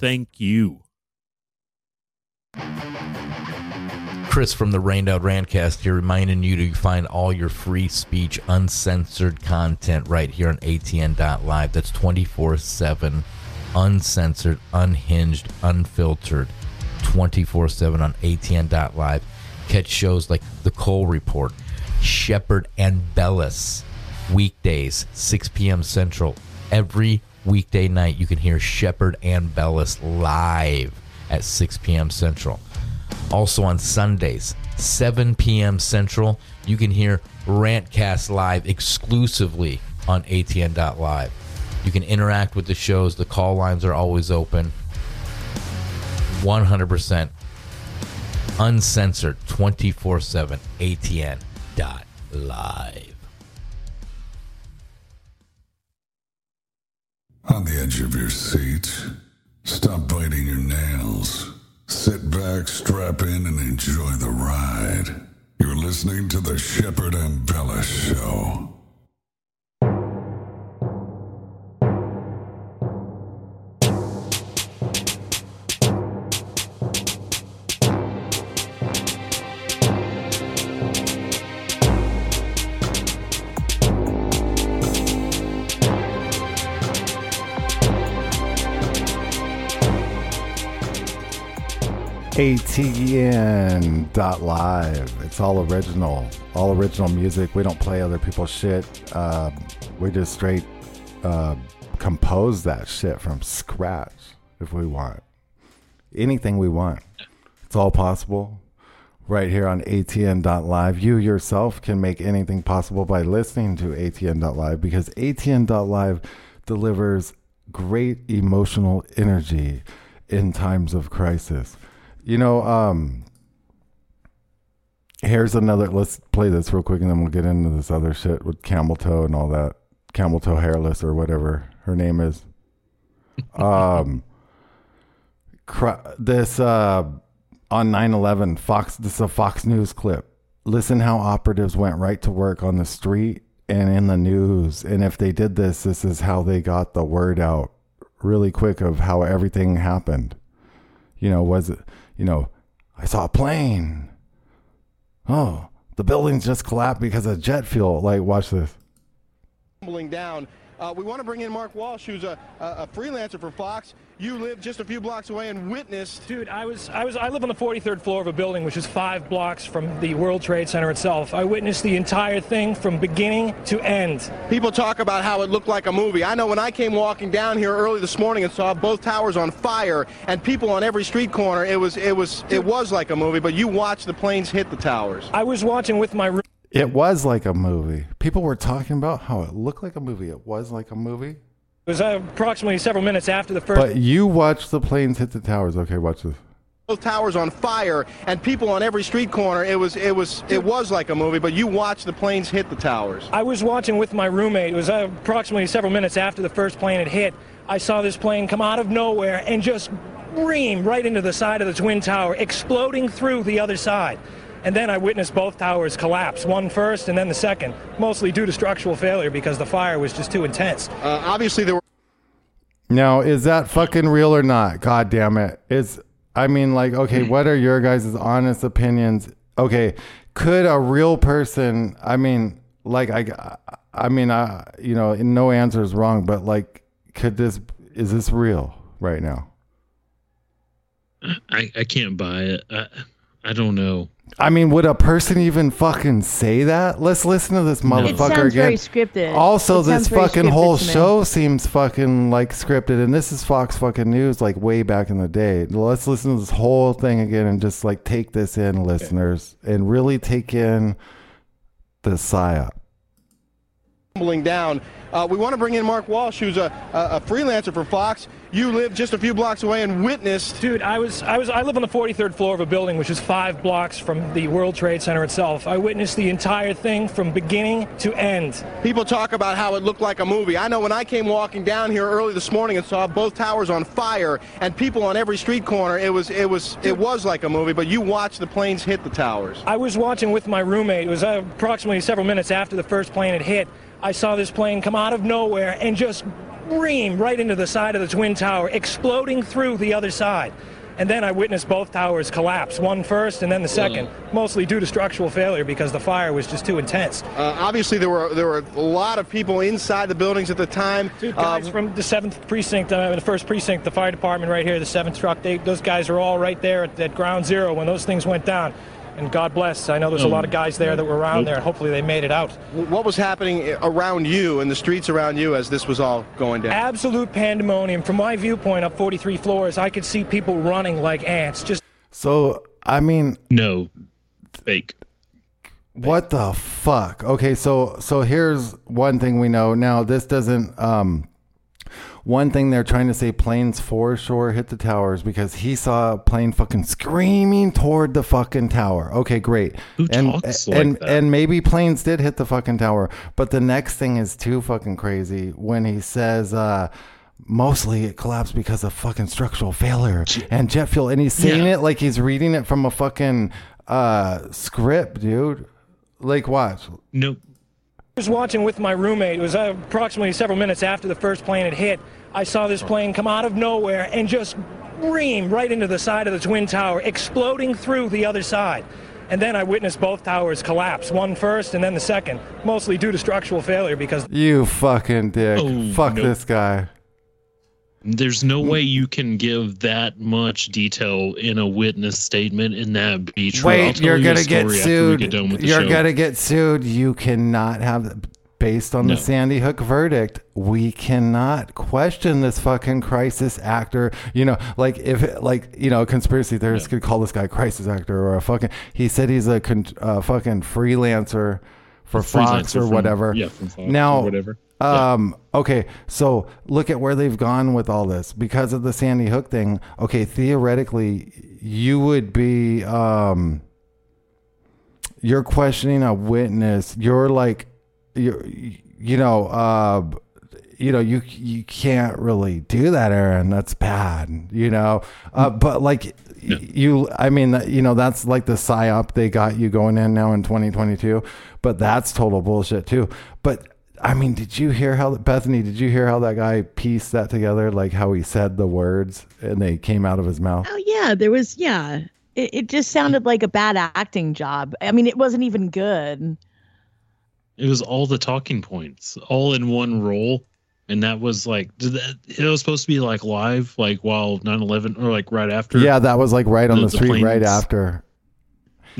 Thank you. Chris from the Rained Out Rantcast here, reminding you to find all your free speech, uncensored content right here on ATN.live. That's 24 7, uncensored, unhinged, unfiltered, 24 7 on ATN.live. Catch shows like The Cole Report, Shepard Ambellas, weekdays, 6 p.m. Central. Every weekday night, you can hear Shepard Ambellas live at 6 p.m. Central. Also on Sundays, 7 p.m. Central, you can hear Rantcast live exclusively on ATN.live. You can interact with the shows. The call lines are always open. 100% uncensored 24 7 ATN.live. On the edge of your seat, stop biting your nails. Sit back, strap in, and enjoy the ride. You're listening to the Shepard Ambellas Show. ATN.live. It's all original, all original music. We don't play other people's shit. Uh, we just straight uh, compose that shit from scratch if we want. Anything we want. It's all possible right here on ATN.live. You yourself can make anything possible by listening to ATN.live because ATN.live delivers great emotional energy in times of crisis. You know, um, here's another. Let's play this real quick, and then we'll get into this other shit with camel toe and all that. Camel toe hairless or whatever her name is. (laughs) um, cr- this uh, on 9/11, Fox. This is a Fox News clip. Listen how operatives went right to work on the street and in the news. And if they did this, this is how they got the word out really quick of how everything happened. You know, was it? You know, I saw a plane. Oh, the buildings just collapsed because of jet fuel. Like, watch this. Tumbling down. Uh, we want to bring in Mark Walsh, who's a, a, a freelancer for Fox. You live just a few blocks away and witnessed. Dude, I was, I was, I live on the 43rd floor of a building, which is five blocks from the World Trade Center itself. I witnessed the entire thing from beginning to end. People talk about how it looked like a movie. I know when I came walking down here early this morning and saw both towers on fire and people on every street corner, it was, it was, it was like a movie. But you watched the planes hit the towers. I was watching with my. room. It was like a movie. People were talking about how it looked like a movie. It was like a movie. It was uh, approximately several minutes after the first. But you watched the planes hit the towers. Okay, watch this. Both towers on fire and people on every street corner. It was, it was, it was like a movie. But you watched the planes hit the towers. I was watching with my roommate. It was uh, approximately several minutes after the first plane had hit. I saw this plane come out of nowhere and just ream right into the side of the twin tower, exploding through the other side. And then I witnessed both towers collapse, one first and then the second, mostly due to structural failure because the fire was just too intense. Uh, obviously, there were. Now, is that fucking real or not? God damn it. Is I mean like okay, what are your guys' honest opinions? Okay, could a real person, I mean like I I mean I you know, no answer is wrong, but like could this is this real right now? I, I can't buy it. I, I don't know. I mean, would a person even fucking say that? Let's listen to this motherfucker It sounds again. very scripted. Also, It this fucking whole show seems fucking like scripted, and this is Fox fucking News, like way back in the day. Let's listen to this whole thing again and just like take this in, listeners, and really take in the psyop. Tumbling down. Uh, we want to bring in Mark Walsh, who's a, a, freelancer for Fox. you live just a few blocks away and witnessed. Dude, I was I was I live on the 43rd floor of a building which is 5 blocks from the World Trade Center itself. I witnessed the entire thing from beginning to end. People talk about how it looked like a movie. I know when I came walking down here early this morning and saw both towers on fire and people on every street corner, it was it was it was like a movie, but you watched the planes hit the towers. I was watching with my roommate. It was uh, approximately several minutes after the first plane had hit. I saw this plane come out of nowhere and just ream right into the side of the Twin Tower, exploding through the other side. And then I witnessed both towers collapse, one first and then the second, mostly due to structural failure because the fire was just too intense. Uh, obviously, there were there were a lot of people inside the buildings at the time. Dude, guys Uh, from the seventh precinct, uh, the first precinct, the fire department right here, the seventh truck. They, those guys are all right there at, at ground zero when those things went down. And God bless. I know there's a lot of guys there that were around there. Hopefully, they made it out. what was happening around you and the streets around you as this was all going down? Absolute pandemonium. From my viewpoint, up 43 floors, I could see people running like ants. Just So I mean, No, fake. What the fuck? Okay, so so here's one thing we know. Now this doesn't um one thing they're trying to say planes for sure hit the towers because he saw a plane fucking screaming toward the fucking tower. Okay, great. Who and talks like and that? and maybe planes did hit the fucking tower, but the next thing is too fucking crazy when he says uh Mostly it collapsed because of fucking structural failure and jet fuel, and he's saying Yeah. it like he's reading it from a fucking uh script, dude. Like watch. Nope. I was watching with my roommate. It was uh, approximately several minutes after the first plane had hit. I saw this plane come out of nowhere and just ream right into the side of the Twin Tower, exploding through the other side. And then I witnessed both towers collapse, one first and then the second, mostly due to structural failure because You fucking dick. Oh, Fuck nope. this guy. There's no way you can give that much detail in a witness statement in that be true. Wait, you're you gonna get sued. get done with the You're show. gonna get sued. You cannot have based on No. the Sandy Hook verdict, we cannot question this fucking crisis actor. You know, like if like you know, conspiracy theorists could call this guy a crisis actor or a fucking. He said he's a con, uh, fucking freelancer for Fox or from- whatever. yeah, from Fox now, or whatever. Um. Okay. So look at where they've gone with all this because of the Sandy Hook thing. Okay. Theoretically, you would be. Um. You're questioning a witness. You're like, you. You know. Uh. You know. You. You can't really do that, Aaron. That's bad. You know. Uh. But like. You, I mean, you know, that's like the psyop they got you going in now in 2022, but that's total bullshit too. But I mean, did you hear how Bethany? Did you hear how that guy pieced that together? Like how he said the words and they came out of his mouth. Oh yeah, there was yeah. It, it just sounded like a bad acting job. I mean, it wasn't even good. It was all the talking points, all in one role. And that was like, did that, it was supposed to be like live, like while 9 11 or like right after. Yeah, that was like right on The- the, the street right after.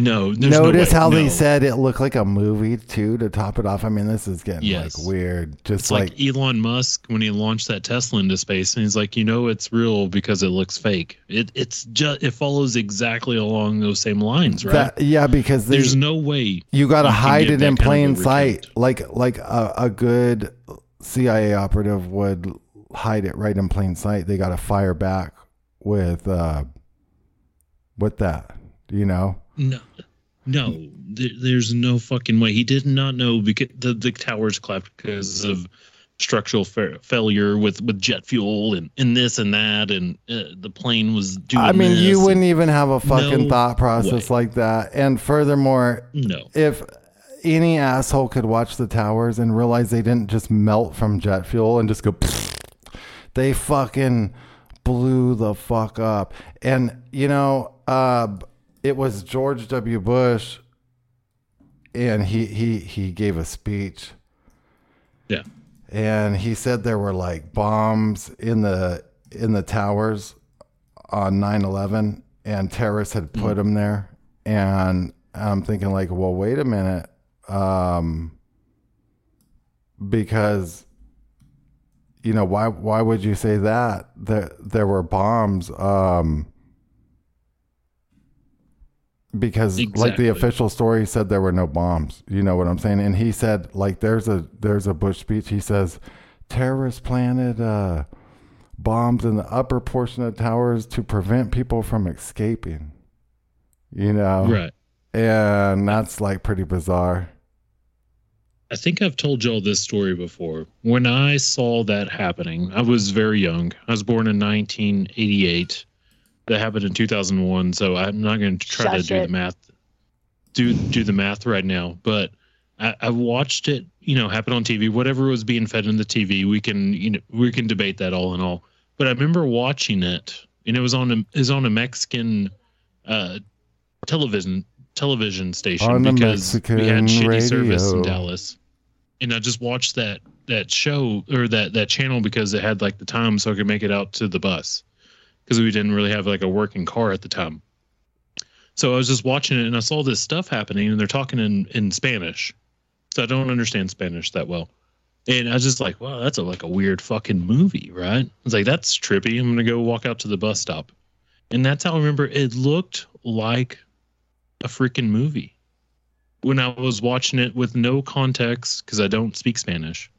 No, there's no Notice way. how they said it looked like a movie too to top it off. I mean, this is getting Yes. like weird. Just It's like, like, Elon Musk when he launched that Tesla into space, and he's like, you know, it's real because it looks fake. It it's just it follows exactly along those same lines, right? that. Yeah, because they, There's no way you got to hide it in kind of a plain sight, like like a, a good CIA operative would hide it right in plain sight. They got to fire back with uh with that, you know. No, no, there, there's no fucking way. He did not know because the, the towers collapsed because of structural fa- failure with, with jet fuel and, and this and that, and uh, the plane was doing. I mean, you wouldn't even have a fucking No thought process like that. And furthermore, No. if any asshole could watch the towers and realize they didn't just melt from jet fuel and just go, (laughs) they fucking blew the fuck up. And you know, uh, it was George W. Bush, and he he he gave a speech. Yeah. and he said there were like bombs in the in the towers on 9-11 and terrorists had put them there and i'm thinking like well wait a minute um because you know why why would you say that there there were bombs um because like the official story said there were no bombs you know what i'm saying and he said like there's a there's a bush speech he says terrorists planted uh bombs in the upper portion of the towers to prevent people from escaping. You know? Right. And that's like pretty bizarre. I think I've told y'all this story before. When I saw that happening, I was very young. I was born in 1988. That happened in 2001, so I'm not going to try Shush to do it. the math. Do do the math right now, but I, I watched it, you know, happen on TV. Whatever was being fed in the TV, we can, you know, we can debate that all in all. But I remember watching it, and it was on a it was on a Mexican uh, television television station On the because we had Mexican shitty service in. Dallas and I just watched that that show or that that channel because it had like the time so I could make it out to the bus because we didn't really have like a working car at the time. So I was just watching it and I saw this stuff happening and they're talking in in Spanish. So I don't understand Spanish that well. And I was just like, wow, that's a, like a weird fucking movie, right? I was like, that's trippy. I'm gonna go walk out to the bus stop, and that's how I remember it looked like a freaking movie when I was watching it with no context because I don't speak Spanish.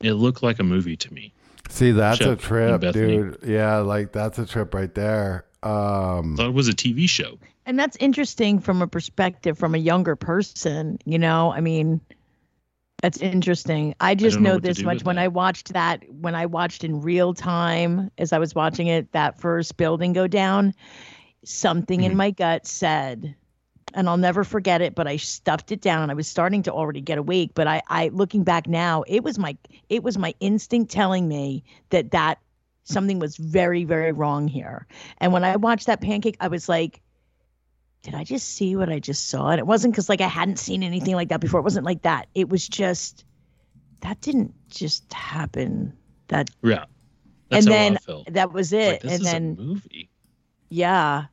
It looked like a movie to me. See, that's Shep a trip, dude. Yeah, like that's a trip right there. Um, thought it was a TV show. And that's interesting from a perspective from a younger person, you know? I mean, that's interesting. I just don't know know, this much with when I watched that when I watched in real time as I was watching it that first building go down, something Mm-hmm. in my gut said and I'll never forget it, but I stuffed it down. I was starting to already get awake, but I, I looking back now, it was my it was my instinct telling me that that something was very very wrong here. And when I watched that pancake, I was like, did I just see what I just saw? And it wasn't because like I hadn't seen anything like that before. It wasn't like that. It was just that didn't just happen. That Yeah. That's and then that was Like, it. this and then movie. yeah,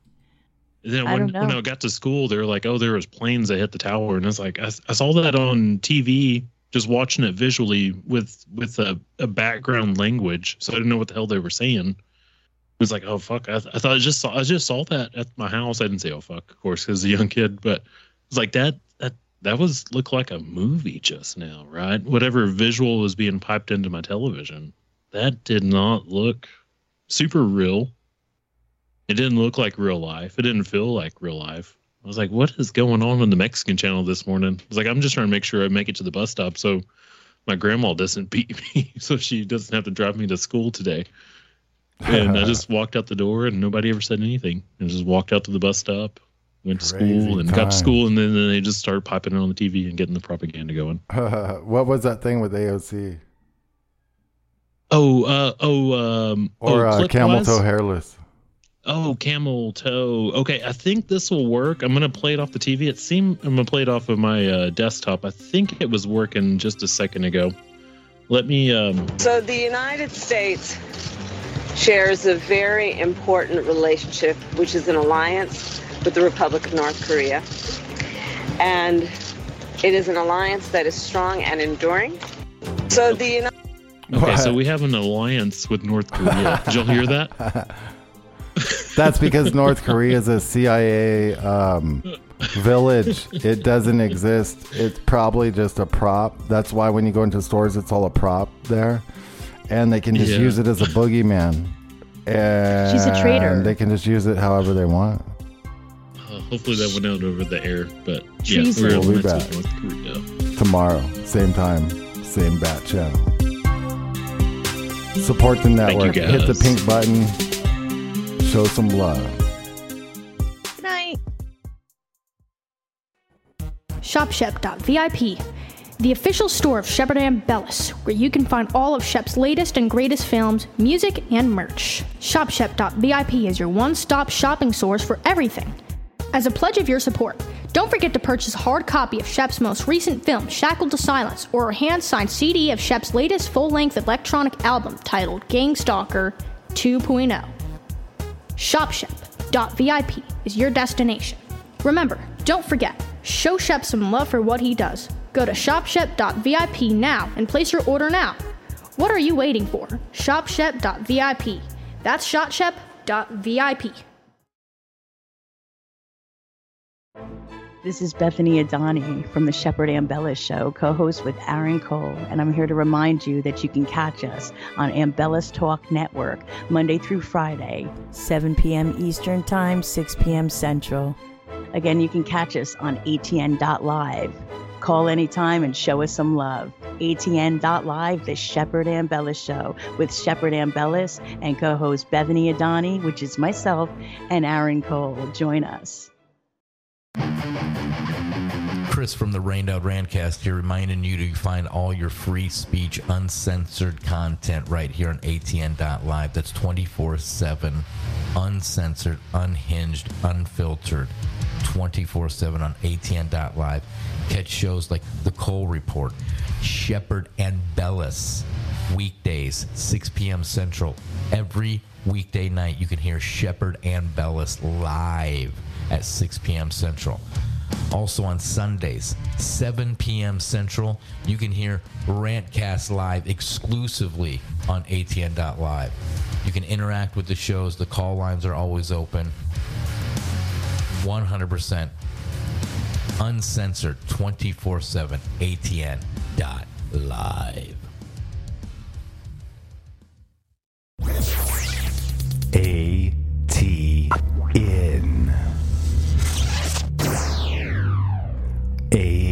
And then I when, know. when I got to school, they were like, "Oh, there was planes that hit the tower," and it's like I, I saw that on TV, just watching it visually with with a, a background language, so I didn't know what the hell they were saying. It was like, "Oh fuck!" I, I thought I just saw I just saw that at my house. I didn't say, "Oh fuck," of course, as a young kid, but it's like that that that was looked like a movie just now, right? Whatever visual was being piped into my television, that did not look super real. It didn't look like real life. It didn't feel like real life. I was like, what is going on on the Mexican channel this morning? I was like, I'm just trying to make sure I make it to the bus stop so my grandma doesn't (laughs) beat me, so she doesn't have to drive me to school today. And I just (laughs) walked out the door and nobody ever said anything. I just walked out to the bus stop, went to Crazy school and got to school, and then, then they just started piping it on the TV and getting the propaganda going. (laughs) what was that thing with AOC Oh, uh, oh, um, or oh, uh, camel toe hairless? Oh, camel toe. Okay, I think this will work. I'm gonna play it off the TV. It seemed I'm gonna play it off of my uh, desktop. I think it was working just a second ago. Let me. Um, So the United States shares a very important relationship, which is an alliance with the Republic of North Korea. And it is an alliance that is strong and enduring. So the United okay, so we have an alliance with North Korea. Did y'all hear that? (laughs) That's because North Korea is a CIA um, village. It doesn't exist. It's probably just a prop. That's why when you go into stores, it's all a prop there, and they can just Yeah. use it as a boogeyman. And She's a traitor. They can just use it however they want. Uh, hopefully that went out over the air. But yeah, Treason. we're We'll be back. North Korea. Tomorrow, same time, same bat channel. Support the network. Hit the pink button. Show some love. good night. ShopShep.vip, the official store of Shepard Ambellas, where you can find all of Shep's latest and greatest films, music, and merch. ShopShep.vip is your one stop shopping source for everything. As a pledge of your support, don't forget to purchase a hard copy of Shep's most recent film, Shackled to Silence, or a hand signed CD of Shep's latest full length electronic album titled Gangstalker 2.0. ShopShep.vip is your destination. Remember, don't forget, show Shep some love for what he does. Go to ShopShep.vip now and place your order now. What are you waiting for? ShopShep.vip. That's ShopShep.vip. This is Bethany Adani from the Shepard Ambellas Show, co host with Aaron Cole, and I'm here to remind you that you can catch us on Ambellas Talk Network Monday through Friday, 7 p.m. Eastern Time, 6 p.m. Central. Again, you can catch us on ATN.live. Call anytime and show us some love. ATN.live, the Shepard Ambellas Show with Shepard Ambellas and co host Bethany Adani, which is myself, and Aaron Cole. Join us. Chris from the Rained Out Rantcast here, reminding you to find all your free speech, uncensored content right here on ATN.live. That's 24 7, uncensored, unhinged, unfiltered, 24 7 on ATN.live. Catch shows like The Cole Report, Shepherd and Bellis, weekdays, 6 p.m. Central. Every weekday night, you can hear Shepard Ambellas live at 6 p.m. Central. Also on Sundays, 7 p.m. Central, you can hear Rantcast Live exclusively on ATN.live. You can interact with the shows, the call lines are always open. 100% uncensored 24 7 ATN.live. A T N. a